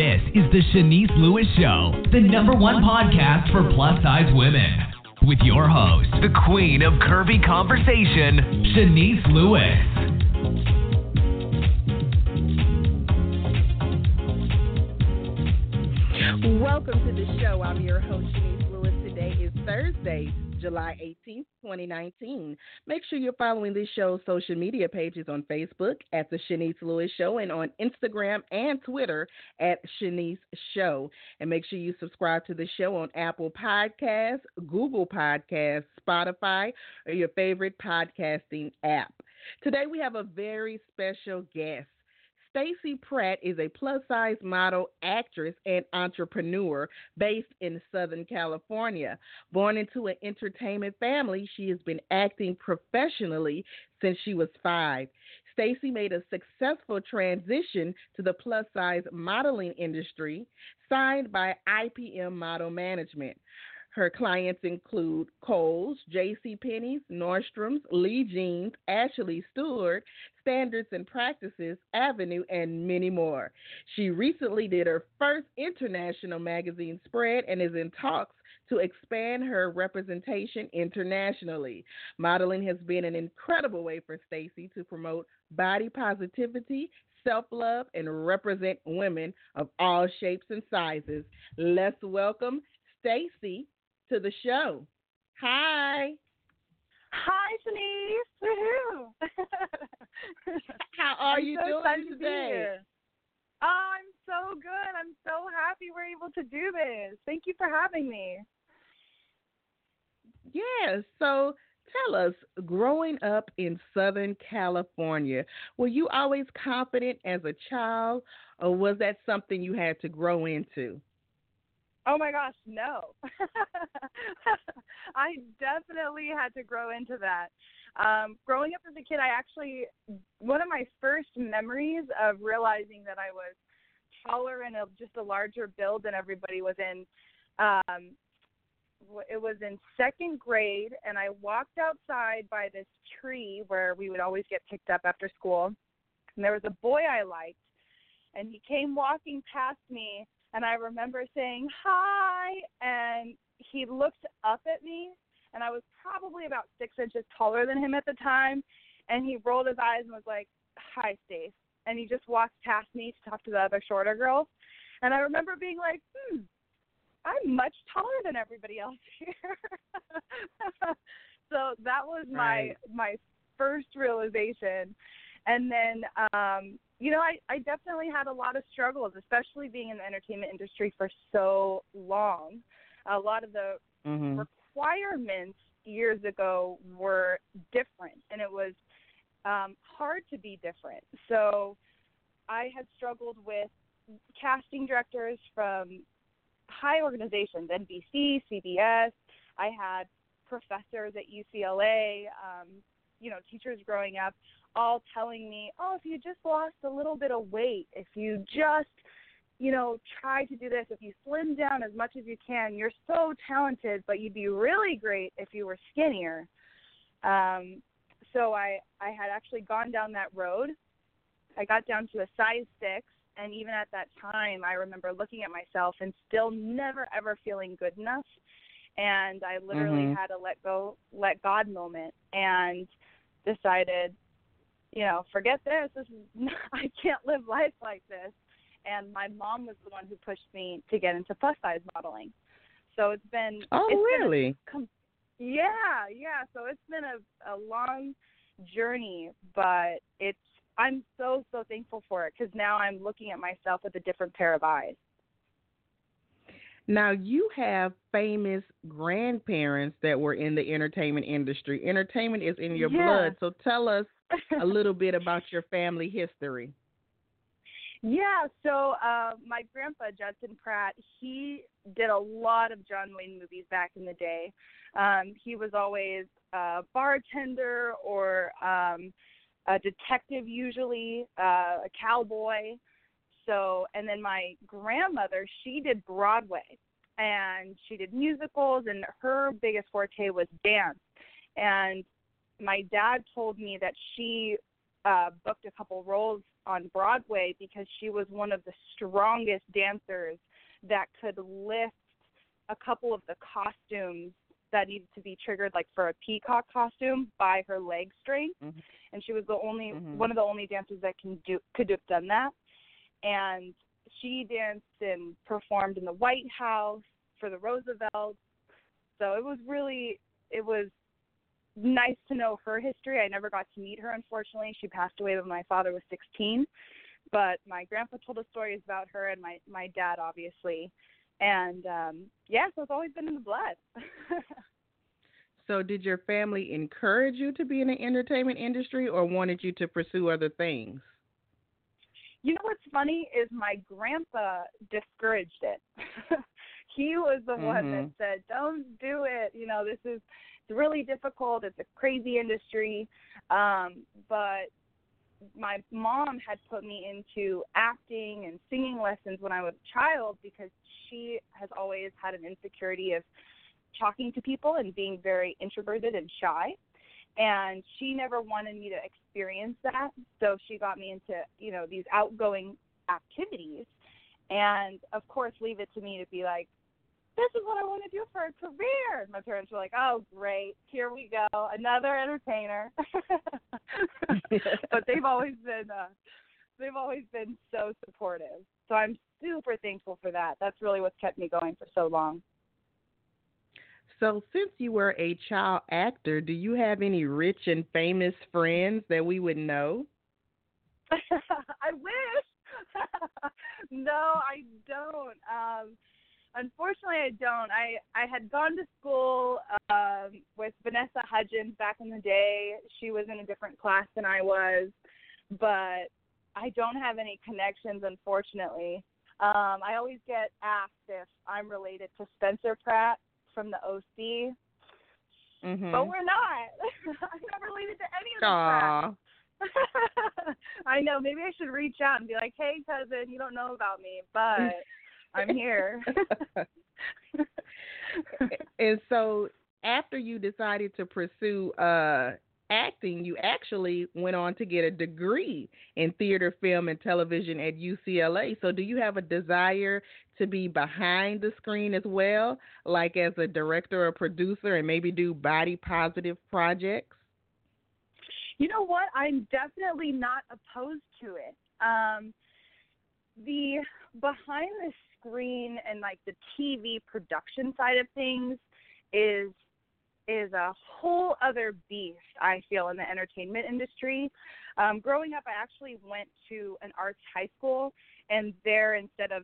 This is the Shanice Lewis Show, the number one podcast for plus size women. With your host, the queen of curvy conversation, Shanice Lewis. Welcome to the show. I'm your host, Shanice Lewis. Today is Thursday, July 18th, 2019. Make sure you're following this show's social media pages on Facebook at The Shanice Lewis Show and on Instagram and Twitter at Shanice Show. And make sure you subscribe to the show on Apple Podcasts, Google Podcasts, Spotify, or your favorite podcasting app. Today we have a very special guest. Staci Pratt is a plus size model, actress, and entrepreneur based in Southern California. Born into an entertainment family, she has been acting professionally since she was five. Staci made a successful transition to the plus size modeling industry, signed by IPM Model Management. Her clients include Kohl's, J.C. Penney's, Nordstrom's, Lee Jeans, Ashley Stewart, Standards and Practices, Avenue, and many more. She recently did her first international magazine spread and is in talks to expand her representation internationally. Modeling has been an incredible way for Staci to promote body positivity, self-love and represent women of all shapes and sizes. Let's welcome Staci to the show. Hi. Hi, Shanice. How are I'm you so doing excited to be today? here. Oh, I'm so good. I'm so happy we're able to do this. Thank you for having me. Yes. So tell us, growing up in Southern California, were you always confident as a child, or was that something you had to grow into? Oh my gosh, no. I definitely had to grow into that. Um, growing up as a kid, I actually, one of my first memories of realizing that I was taller and of just a larger build than everybody was in, um, it was in second grade, and I walked outside by this tree where we would always get picked up after school. And there was a boy I liked, and he came walking past me and I remember saying hi, and he looked up at me, and I was probably about six inches taller than him at the time, and he rolled his eyes and was like, "Hi, Stace," and he just walked past me to talk to the other shorter girls, and I remember being like, "Hmm, I'm much taller than everybody else here." so that was my Right. my first realization, and then um you know, I, I definitely had a lot of struggles, especially being in the entertainment industry for so long. A lot of the Mm-hmm. requirements years ago were different, and it was um, hard to be different. So I had struggled with casting directors from high organizations, NBC, CBS. I had professors at UCLA, um, you know, teachers growing up all telling me, "Oh, if you just lost a little bit of weight, if you just, you know, try to do this, if you slim down as much as you can, you're so talented, but you'd be really great if you were skinnier." Um, so I I had actually gone down that road. I got down to a size 6 and even at that time I remember looking at myself and still never ever feeling good enough and I literally Mhm. had a let go let God moment and decided you know, forget this. This is I can't live life like this. And my mom was the one who pushed me to get into plus size modeling. So it's been Oh, it's been a really? yeah, yeah. So it's been a a long journey, but it's I'm so so thankful for it because now I'm looking at myself with a different pair of eyes. Now you have famous grandparents that were in the entertainment industry. Entertainment is in your Yeah. blood. So tell us a little bit about your family history. Yeah, so uh, my grandpa Judson Pratt, he did a lot of John Wayne movies back in the day. Um, he was always a bartender or um, a detective, usually uh, a cowboy. So, and then my grandmother, she did Broadway, and she did musicals, and her biggest forte was dance. And my dad told me that she uh, booked a couple roles on Broadway because she was one of the strongest dancers that could lift a couple of the costumes that needed to be triggered like for a peacock costume by her leg strength mm-hmm. and she was the only mm-hmm. one of the only dancers that can do could have done that and she danced and performed in the White House for the Roosevelts so it was really it was nice to know her history. I never got to meet her, unfortunately. She passed away when my father was 16. But my grandpa told us stories about her, and my my dad, obviously. And um yeah, so it's always been in the blood. so, did your family encourage you to be in the entertainment industry, or wanted you to pursue other things? You know what's funny is my grandpa discouraged it. he was the mm-hmm. one that mm-hmm. said, "Don't do it. You know, this is really difficult. It's a crazy industry. Um, but my mom had put me into acting and singing lessons when I was a child because she has always had an insecurity of talking to people and being very introverted and shy. And she never wanted me to experience that. So she got me into, you know, these outgoing activities. And of course, leave it to me to be like, this is what I want to do for a career. My parents were like, oh, great, here we go, another entertainer. but they've always been, uh, they've always been so supportive. So I'm super thankful for that. That's really what's kept me going for so long. So, since you were a child actor, do you have any rich and famous friends that we would know? I wish. no, I don't. Um, Unfortunately, I don't. I I had gone to school um, with Vanessa Hudgens back in the day. She was in a different class than I was, but I don't have any connections, unfortunately. Um, I always get asked if I'm related to Spencer Pratt from the OC, mm-hmm. but we're not. I'm not related to any of the Aww. I know. Maybe I should reach out and be like, "Hey, cousin, you don't know about me, but." I'm here. and so after you decided to pursue uh, acting, you actually went on to get a degree in theater, film, and television at UCLA. So, do you have a desire to be behind the screen as well, like as a director or producer, and maybe do body positive projects? You know what? I'm definitely not opposed to it. Um, the behind the screen and like the TV production side of things is is a whole other beast. I feel in the entertainment industry. Um, growing up, I actually went to an arts high school, and there instead of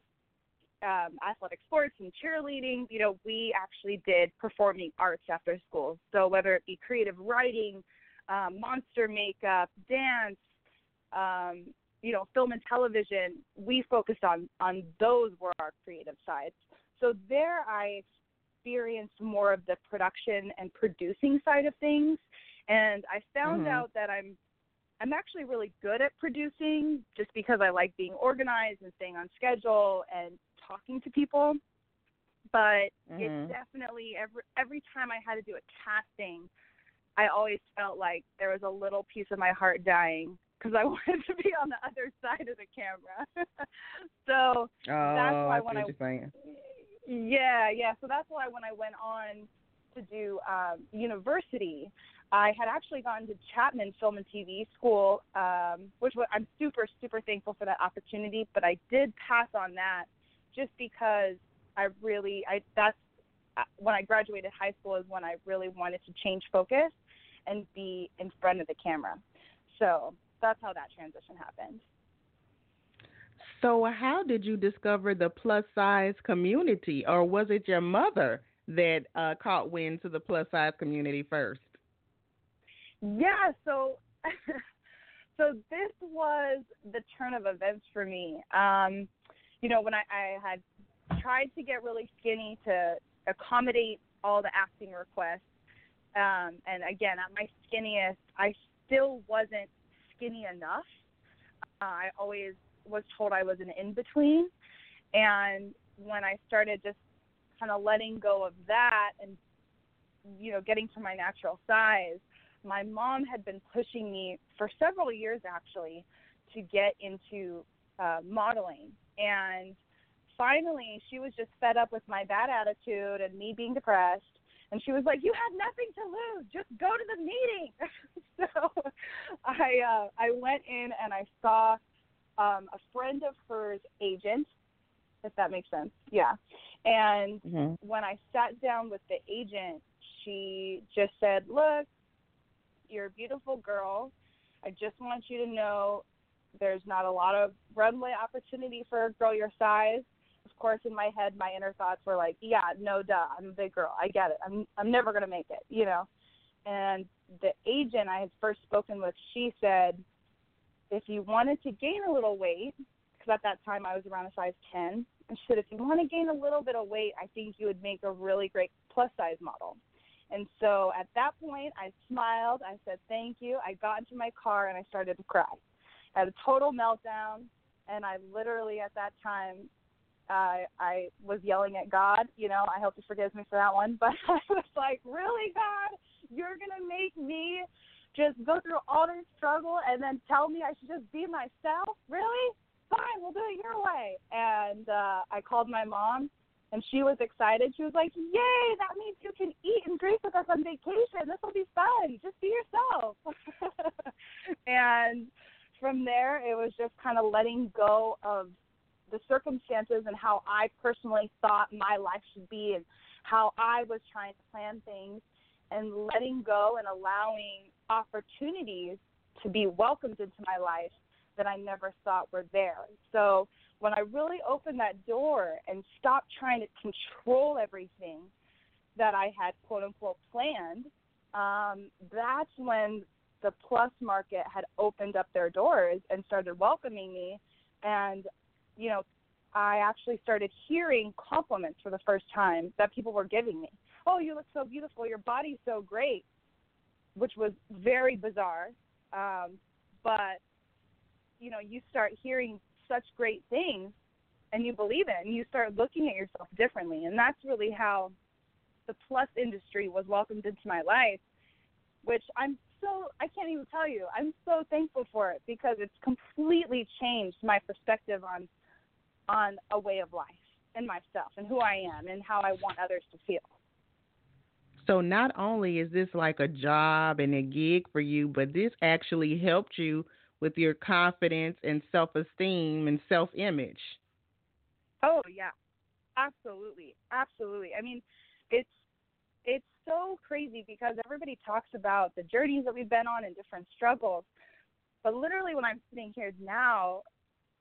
um, athletic sports and cheerleading, you know, we actually did performing arts after school. So whether it be creative writing, um, monster makeup, dance, um, you know, film and television, we focused on on those were our creative sides. So there I experienced more of the production and producing side of things and I found mm-hmm. out that I'm I'm actually really good at producing just because I like being organized and staying on schedule and talking to people. But mm-hmm. it's definitely every every time I had to do a casting, I always felt like there was a little piece of my heart dying because I wanted to be on the other side of the camera. so oh, that's why I when I yeah yeah so that's why when I went on to do um, university, I had actually gone to Chapman Film and TV School, um, which I'm super super thankful for that opportunity. But I did pass on that just because I really I that's uh, when I graduated high school is when I really wanted to change focus and be in front of the camera. So that's how that transition happened. So, how did you discover the plus size community, or was it your mother that uh, caught wind to the plus size community first? Yeah, so so this was the turn of events for me. Um, you know, when I, I had tried to get really skinny to accommodate all the acting requests, um, and again, at my skinniest, I still wasn't skinny enough. Uh, I always was told I was an in between. And when I started just kind of letting go of that and, you know, getting to my natural size, my mom had been pushing me for several years actually to get into uh, modeling. And finally, she was just fed up with my bad attitude and me being depressed. And she was like, "You have nothing to lose. Just go to the meeting." so I uh, I went in and I saw um, a friend of hers agent, if that makes sense. Yeah. And mm-hmm. when I sat down with the agent, she just said, "Look, you're a beautiful girl. I just want you to know there's not a lot of runway opportunity for a girl your size. Course, in my head, my inner thoughts were like, yeah, no, duh, I'm a big girl. I get it. I'm I'm never gonna make it, you know. And the agent I had first spoken with, she said, if you wanted to gain a little weight, because at that time I was around a size 10, and she said, if you want to gain a little bit of weight, I think you would make a really great plus size model. And so at that point, I smiled. I said, thank you. I got into my car and I started to cry. I had a total meltdown. And I literally, at that time, uh, I was yelling at God. You know, I hope He forgives me for that one. But I was like, really, God? You're to make me just go through all this struggle and then tell me I should just be myself? Really? Fine, we'll do it your way. And uh, I called my mom and she was excited. She was like, "Yay! That means you can eat and drink with us on vacation. This will be fun. Just be yourself." and from there, it was just kind of letting go of the circumstances and how I personally thought my life should be and how I was trying to plan things and letting go and allowing opportunities to be welcomed into my life that I never thought were there. So when I really opened that door and stopped trying to control everything that I had quote unquote planned, um, that's when the plus market had opened up their doors and started welcoming me. And, you know, I actually started hearing compliments for the first time that people were giving me. Oh, you look so beautiful. Your body's so great, which was very bizarre. Um, but, you know, you start hearing such great things and you believe it and you start looking at yourself differently and that's really how the plus industry was welcomed into my life which i'm so i can't even tell you i'm so thankful for it because it's completely changed my perspective on on a way of life and myself and who i am and how i want others to feel so not only is this like a job and a gig for you but this actually helped you with your confidence and self esteem and self image. Oh yeah. Absolutely. Absolutely. I mean, it's it's so crazy because everybody talks about the journeys that we've been on and different struggles. But literally when I'm sitting here now,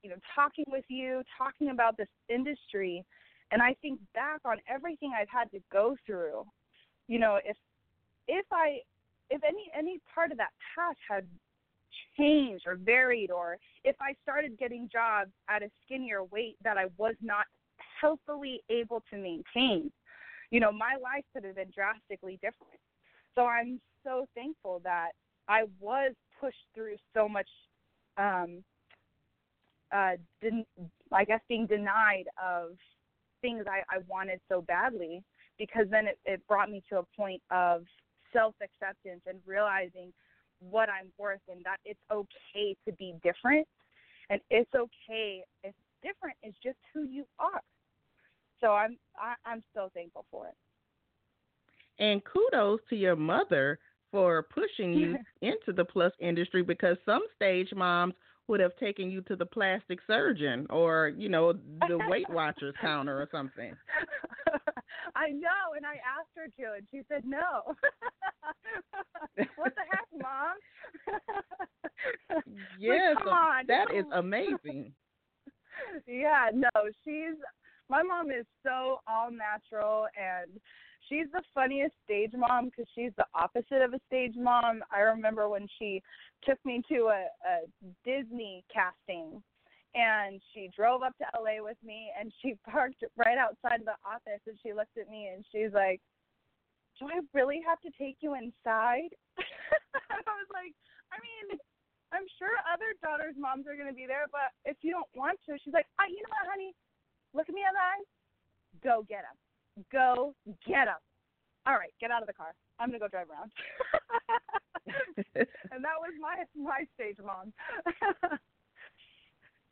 you know, talking with you, talking about this industry, and I think back on everything I've had to go through, you know, if if I if any any part of that path had changed or varied or if I started getting jobs at a skinnier weight that I was not healthily able to maintain, you know, my life could have been drastically different. So I'm so thankful that I was pushed through so much um uh den- I guess being denied of things I, I wanted so badly because then it, it brought me to a point of self acceptance and realizing what I'm worth and that it's okay to be different and it's okay if different is just who you are. So I'm I, I'm so thankful for it. And kudos to your mother for pushing you into the plus industry because some stage moms would have taken you to the plastic surgeon or, you know, the Weight Watchers counter or something. I know, and I asked her to, and she said no. what the heck, mom? yes, like, come on, that is amazing. yeah, no, she's my mom is so all natural and she's the funniest stage mom because she's the opposite of a stage mom. I remember when she took me to a, a Disney casting and she drove up to LA with me and she parked right outside the office and she looked at me and she's like, Do I really have to take you inside? I was like, I mean, I'm sure other daughters' moms are gonna be there, but if you don't want to, she's like, oh, you know what, honey? Look at me in the eyes. Go get him. Go get him. All right, get out of the car. I'm gonna go drive around. and that was my my stage mom.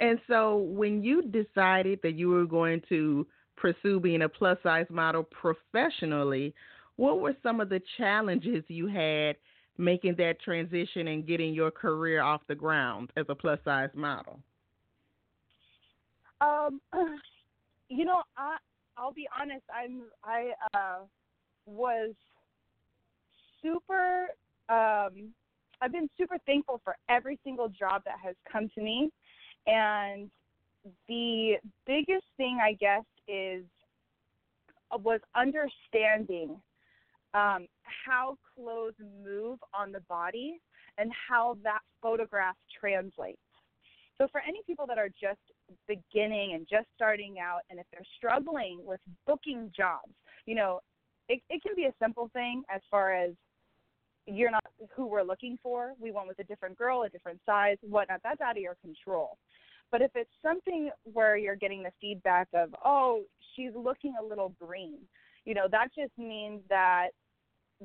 and so when you decided that you were going to pursue being a plus size model professionally, what were some of the challenges you had making that transition and getting your career off the ground as a plus size model? Um, you know, I I'll be honest. I'm I uh, was super. Um, I've been super thankful for every single job that has come to me, and the biggest thing I guess is uh, was understanding um, how clothes move on the body and how that photograph translates. So, for any people that are just beginning and just starting out, and if they're struggling with booking jobs, you know, it, it can be a simple thing as far as you're not who we're looking for. We went with a different girl, a different size, whatnot. That's out of your control. But if it's something where you're getting the feedback of, oh, she's looking a little green, you know, that just means that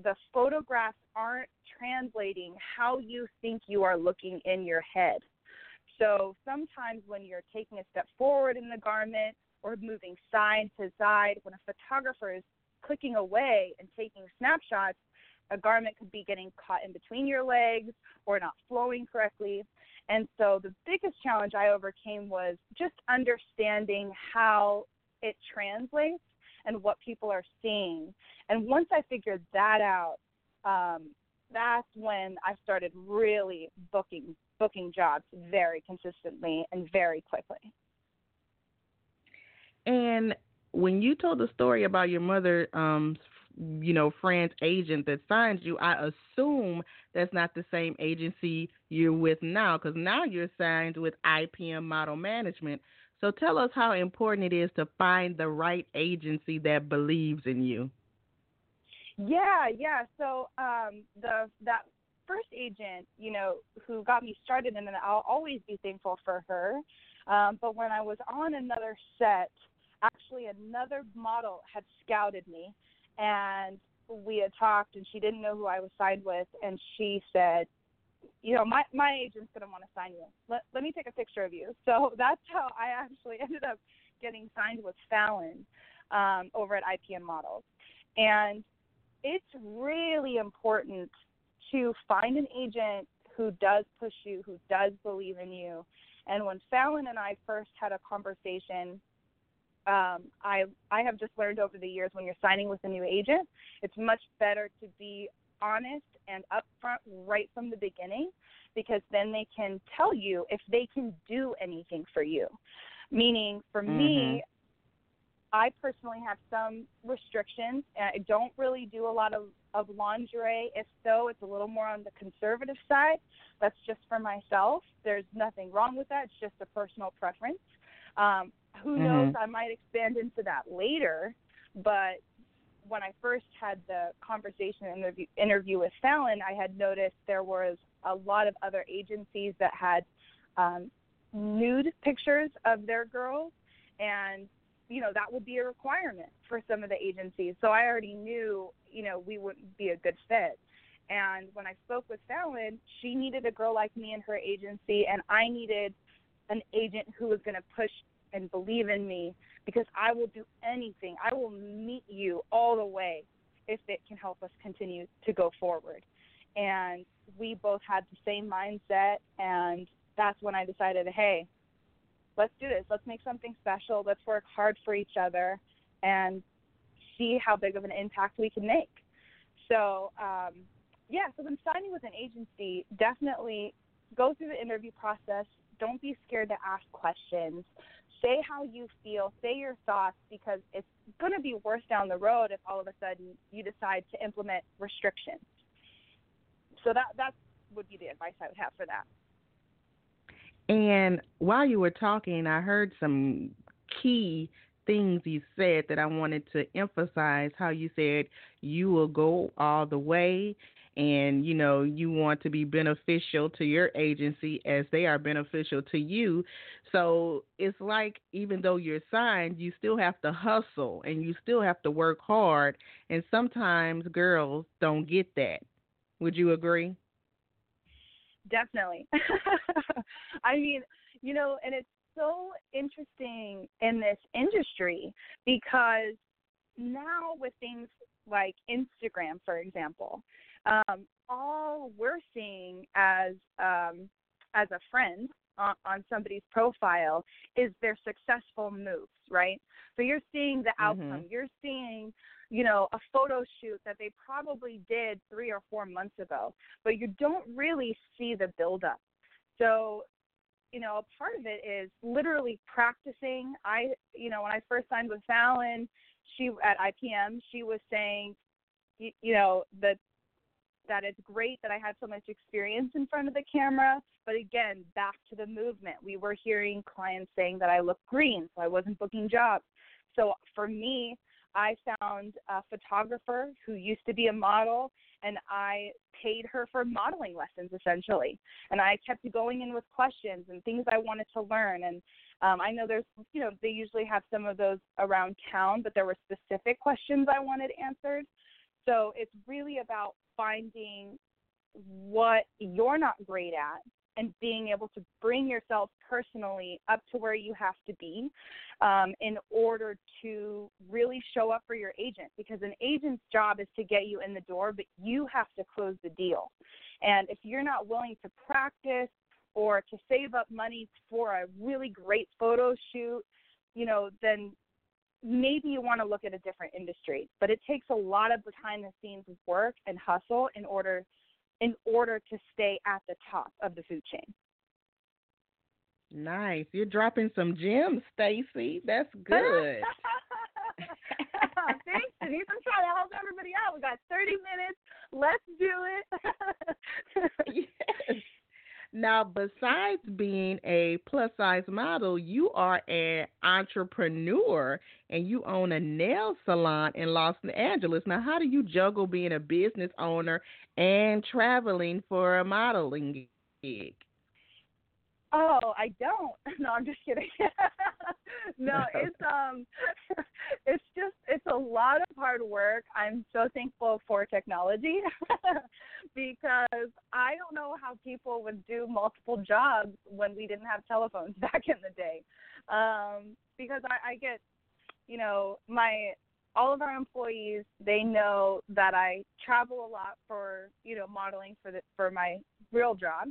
the photographs aren't translating how you think you are looking in your head. So sometimes when you're taking a step forward in the garment or moving side to side, when a photographer is clicking away and taking snapshots, a garment could be getting caught in between your legs or not flowing correctly. And so the biggest challenge I overcame was just understanding how it translates and what people are seeing. And once I figured that out, um, that's when I started really booking booking jobs very consistently and very quickly. And when you told the story about your mother, um, you know, friend's agent that signed you, I assume that's not the same agency you're with now, because now you're signed with IPM Model Management. So tell us how important it is to find the right agency that believes in you. Yeah, yeah. So um, the that first agent, you know, who got me started, and I'll always be thankful for her. Um, but when I was on another set, actually another model had scouted me, and we had talked, and she didn't know who I was signed with, and she said, you know, my my agent's gonna want to sign you. Let let me take a picture of you. So that's how I actually ended up getting signed with Fallon um, over at IPM Models, and it's really important to find an agent who does push you, who does believe in you. And when Fallon and I first had a conversation, um, I I have just learned over the years when you're signing with a new agent, it's much better to be honest and upfront right from the beginning because then they can tell you if they can do anything for you. Meaning, for mm-hmm. me, I personally have some restrictions. And I don't really do a lot of, of lingerie. If so, it's a little more on the conservative side. That's just for myself. There's nothing wrong with that. It's just a personal preference. Um, who mm-hmm. knows? I might expand into that later. But when I first had the conversation interview, interview with Fallon, I had noticed there was a lot of other agencies that had um, nude pictures of their girls, and you know that would be a requirement for some of the agencies. So I already knew, you know, we wouldn't be a good fit. And when I spoke with Fallon, she needed a girl like me in her agency, and I needed an agent who was going to push and believe in me because I will do anything. I will meet you all the way if it can help us continue to go forward. And we both had the same mindset, and that's when I decided, hey, let's do this. Let's make something special. Let's work hard for each other and see how big of an impact we can make. So, um, yeah, so when signing with an agency, definitely go through the interview process. Don't be scared to ask questions say how you feel, say your thoughts, because it's going to be worse down the road if all of a sudden you decide to implement restrictions. So that that would be the advice I would have for that. And while you were talking, I heard some key things you said that I wanted to emphasize. How you said you will go all the way, and you know you want to be beneficial to your agency as they are beneficial to you. So it's like even though you're signed you still have to hustle and you still have to work hard. And sometimes girls don't get that. Would you agree definitely i mean you know and it's so interesting in this industry because now with things like Instagram, for example, um, all we're seeing as um, as a friend on, on, somebody's profile is their successful moves, right? So you're seeing the outcome. Mm-hmm. You're seeing, you know, a photo shoot that they probably did three or four months ago, but you don't really see the buildup. So you know, a part of it is literally practicing. I, you know, when I first signed with Fallon, she at IPM, she was saying, you, you know, that that it's great that I had so much experience in front of the camera, but again, back to the movement. We were hearing clients saying that I look green, so I wasn't booking jobs. So for me, I found a photographer who used to be a model and I paid her for modeling lessons essentially. And I kept going in with questions and things I wanted to learn. And um, I know there's, you know, they usually have some of those around town, but there were specific questions I wanted answered. So it's really about finding what you're not great at and being able to bring yourself personally up to where you have to be um, in order to really show up for your agent because an agent's job is to get you in the door but you have to close the deal. And if you're not willing to practice or to save up money for a really great photo shoot you know then maybe you want to look at a different industry. But it takes a lot of behind the scenes work and hustle in order in order to stay at the top of the food chain. Nice. You're dropping some gems, Staci. That's good. Thanks, Shanice. I'm trying to help everybody out. We got 30 minutes. Let's do it. yes. Now, besides being a plus size model, you are an entrepreneur and you own a nail salon in Los Angeles. Now, how do you juggle being a business owner and traveling for a modeling gig? Oh, I don't. No, I'm just kidding. no, it's um it's just it's a lot of hard work. I'm so thankful for technology because I don't know how people would do multiple jobs when we didn't have telephones back in the day. Um because I, I get you know, my all of our employees they know that I travel a lot for, you know, modeling for the for my real job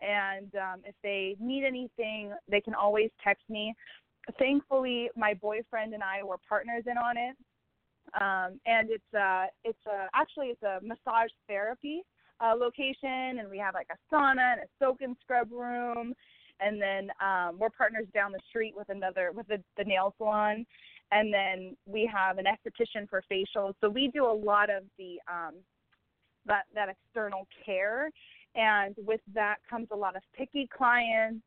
and um, if they need anything, they can always text me. Thankfully, my boyfriend and I were partners in on it, um, and it's uh, it's a, actually it's a massage therapy uh, location, and we have like a sauna and a soak and scrub room, and then um, we're partners down the street with another with the, the nail salon, and then we have an esthetician for facials. So we do a lot of the um, that that external care and with that comes a lot of picky clients,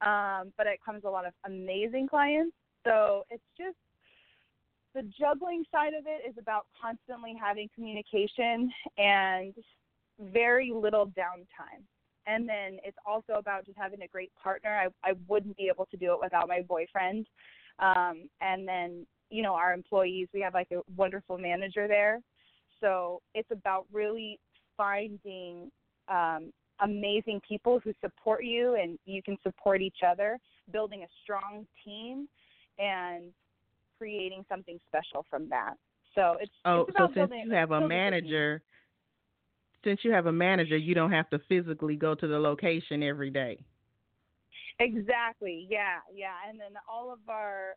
um, but it comes a lot of amazing clients. So it's just the juggling side of it is about constantly having communication and very little downtime. And then it's also about just having a great partner. I, I wouldn't be able to do it without my boyfriend. Um, and then, you know, our employees, we have like a wonderful manager there. So it's about really finding um, amazing people who support you and you can support each other, building a strong team and creating something special from that. So it's oh, it's so since you have a manager, since you have a manager, you don't have to physically go to the location every day. Exactly. Yeah, yeah. And then all of our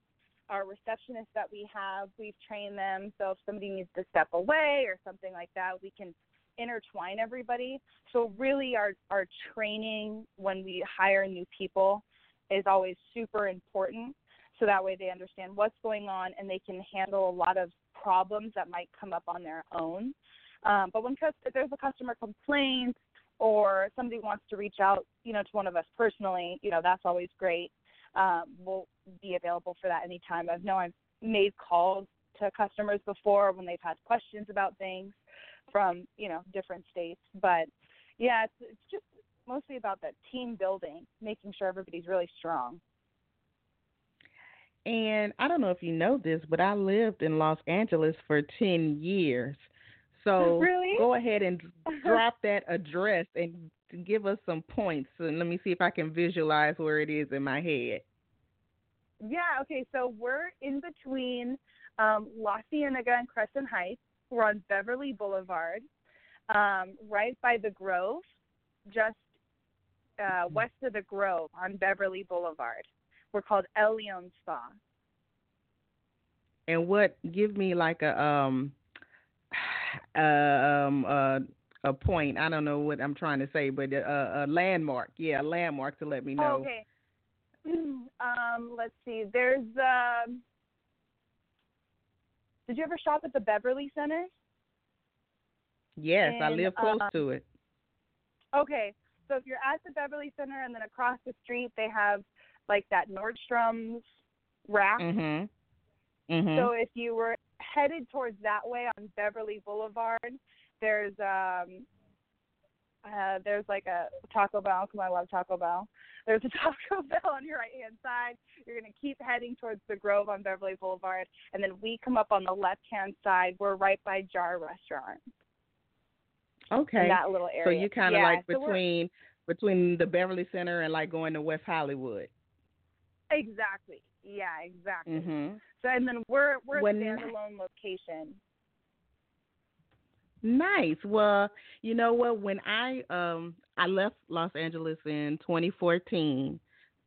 our receptionists that we have, we've trained them. So if somebody needs to step away or something like that, we can intertwine everybody. So really our our training when we hire new people is always super important so that way they understand what's going on and they can handle a lot of problems that might come up on their own. Um, but when if there's a customer complaint or somebody wants to reach out, you know, to one of us personally, you know, that's always great. Um, we'll be available for that anytime. I know I've made calls to customers before when they've had questions about things. From you know different states. But yeah, it's it's just mostly about that team building, making sure everybody's really strong. And I don't know if you know this, but I lived in Los Angeles for 10 years. So really? go ahead and drop that address and give us some points. And let me see if I can visualize where it is in my head. Yeah, okay. So we're in between um, La Cienega and Crescent Heights. We're on Beverly Boulevard, um, right by the Grove, just uh, west of the Grove on Beverly Boulevard. We're called El Leon Spa. And what? Give me like a um, uh, um, uh, a point. I don't know what I'm trying to say, but a, a landmark. Yeah, a landmark to let me know. okay. Um, let's see. There's. Um, did you ever shop at the Beverly Center? Yes, and, I live close uh, to it. Okay, so if you're at the Beverly Center and then across the street they have like that Nordstrom's rack. Mhm. Mhm. So if you were headed towards that way on Beverly Boulevard, there's um uh there's like a Taco Bell. because I love Taco Bell. There's a Taco Bell on your right hand side. You're gonna keep heading towards the Grove on Beverly Boulevard, and then we come up on the left hand side. We're right by Jar Restaurant okay. that little area. So you kind of yeah, like so between between the Beverly Center and like going to West Hollywood. exactly. Yeah, exactly. Mhm. So and then we're we're When- a standalone location. Nice. Well, you know what? When I um I left Los Angeles in 2014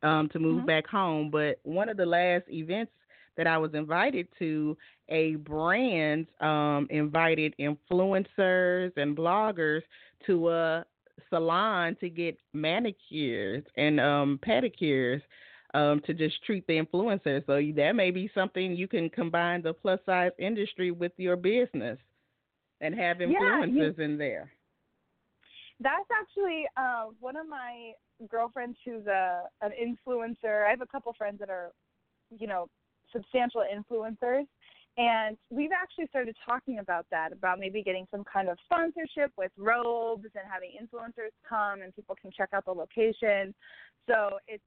um to move Mhm. back home, but one of the last events that I was invited to, a brand um invited influencers and bloggers to a salon to get manicures and um pedicures um to just treat the influencers. So that may be something you can combine the plus size industry with your business and have Yeah, influencers in there. That's actually uh, one of my girlfriends who's a an influencer. I have a couple friends that are, you know, substantial influencers, and we've actually started talking about that, about maybe getting some kind of sponsorship with robes and having influencers come and people can check out the location. So it's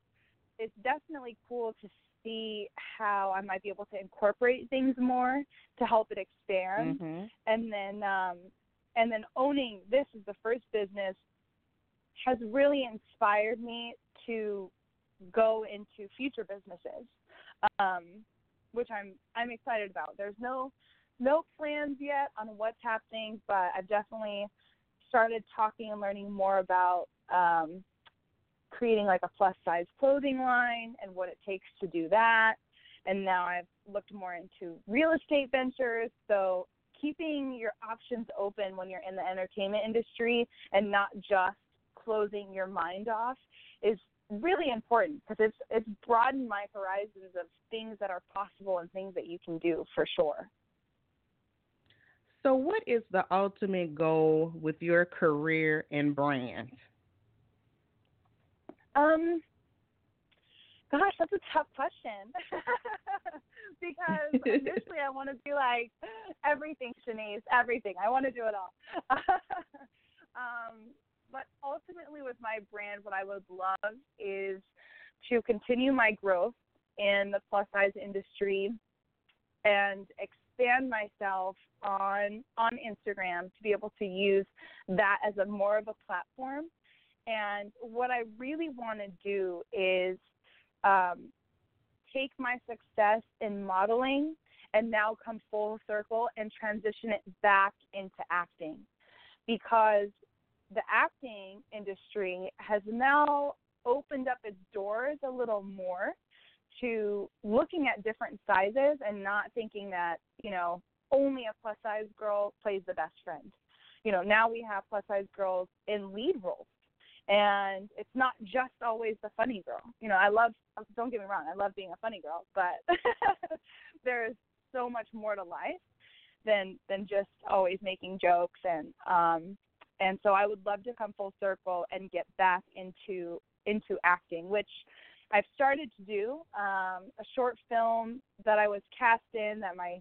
it's definitely cool to see how I might be able to incorporate things more to help it expand Mhm. and then um and then owning this is the first business has really inspired me to go into future businesses um which i'm i'm excited about there's no no plans yet on what's happening but i've definitely started talking and learning more about um creating like a plus size clothing line and what it takes to do that and now I've looked more into real estate ventures. So keeping your options open when you're in the entertainment industry and not just closing your mind off is really important because it's it's broadened my horizons of things that are possible and things that you can do for sure. So, what is the ultimate goal with your career and brand? Um, gosh, that's a tough question because initially I want to be like everything, Shanice, everything. I want to do it all. um, but ultimately, with my brand, what I would love is to continue my growth in the plus size industry and expand myself on on Instagram to be able to use that as a more of a platform. And what I really want to do is um, take my success in modeling and now come full circle and transition it back into acting because the acting industry has now opened up its doors a little more to looking at different sizes and not thinking that, you know, only a plus size girl plays the best friend. You know, now we have plus size girls in lead roles. And it's not just always the funny girl. You know, I love don't get me wrong, I love being a funny girl, but there's so much more to life than than just always making jokes and um and so I would love to come full circle and get back into into acting, which I've started to do. Um, a short film that I was cast in that my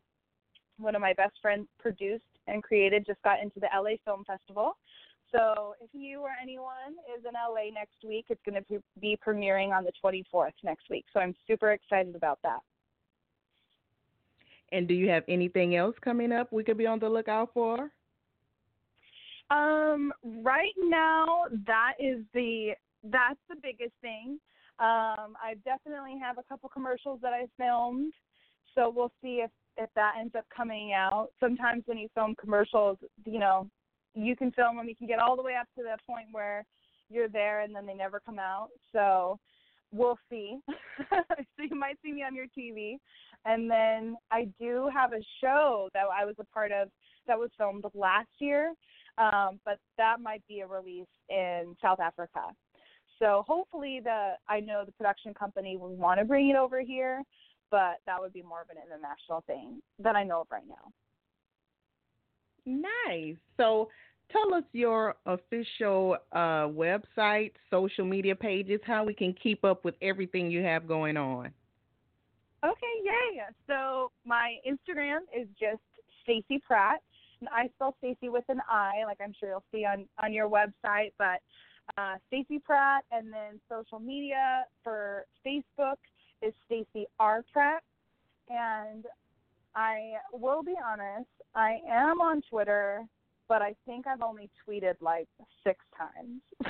one of my best friends produced and created just got into the LA Film Festival. So if you or anyone is in LA next week, it's going to be premiering on the 24th next week. So I'm super excited about that. And do you have anything else coming up we could be on the lookout for? Um, right now, that is the that's the biggest thing. Um, I definitely have a couple commercials that I filmed, so we'll see if if that ends up coming out. Sometimes when you film commercials, you know, you can film them, you can get all the way up to the point where you're there and then they never come out. So we'll see. so you might see me on your TV. And then I do have a show that I was a part of that was filmed last year, um, but that might be a release in South Africa. So hopefully the I know the production company will want to bring it over here, but that would be more of an international thing that I know of right now. Nice. So tell us your official uh, website, social media pages, how we can keep up with everything you have going on. Okay, yay. So my Instagram is just Staci Pratt. And I spell Staci with an I, like I'm sure you'll see on on your website. But uh, Staci Pratt, and then social media for Facebook is Staci R Pratt, and I will be honest, I am on Twitter, but I think I've only tweeted like six times.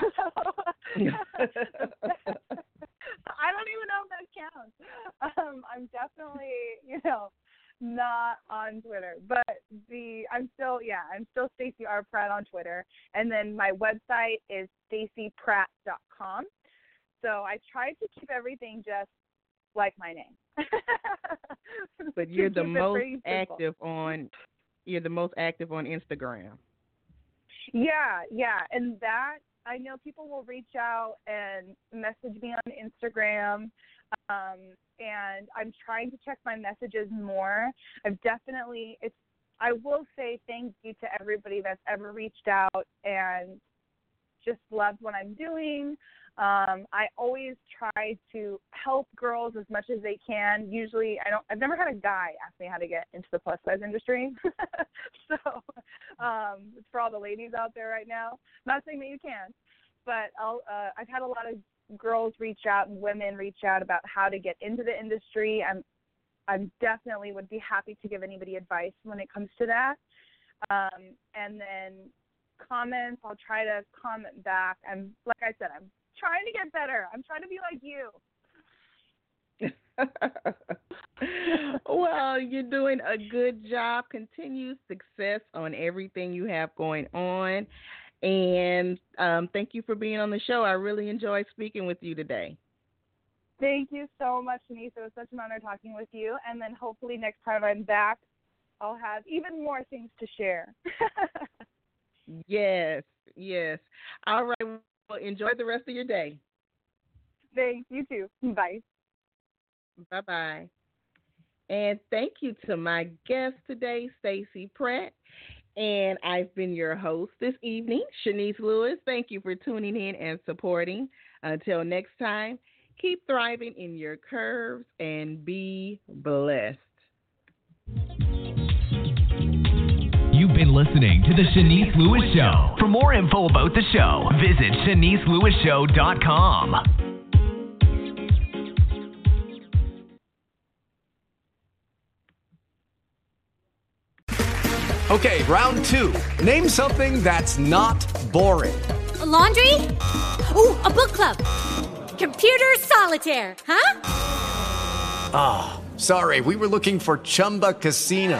I don't even know if that counts. Um, I'm definitely, you know, not on Twitter, but the I'm still yeah I'm still Staci R Pratt on Twitter, and then my website is stacipratt.com. So I tried to keep everything just like my name. but you're the most active on you're the most active on Instagram. Yeah, yeah, and that I know people will reach out and message me on Instagram, um, and I'm trying to check my messages more. I've definitely it's. I will say thank you to everybody that's ever reached out and just loved what I'm doing. Um, I always try to help girls as much as they can. Usually, I don't. I've never had a guy ask me how to get into the plus size industry. so, um, for all the ladies out there right now. not saying that you can, but I'll, uh, I've had a lot of girls reach out and women reach out about how to get into the industry. I'm, I'm definitely would be happy to give anybody advice when it comes to that. Um, and then comments, I'll try to comment back. I'm like I said, I'm trying to get better. I'm trying to be like you. well, you're doing a good job. Continued success on everything you have going on. And um, thank you for being on the show. I really enjoyed speaking with you today. Thank you so much, Shanice. It was such an honor talking with you. And then hopefully next time I'm back, I'll have even more things to share. yes, yes. All right. Well, enjoy the rest of your day. Thanks. You too. Bye. Bye bye. And thank you to my guest today, Staci Pratt. And I've been your host this evening, Shanice Lewis. Thank you for tuning in and supporting. Until next time, keep thriving in your curves and be blessed. Been listening to The Shanice Lewis Show. For more info about the show, visit ShaniceLewisShow.com. Okay, round two. Name something that's not boring. A laundry? Ooh, a book club. Computer solitaire, huh? Ah, oh, sorry, we were looking for Chumba Casino.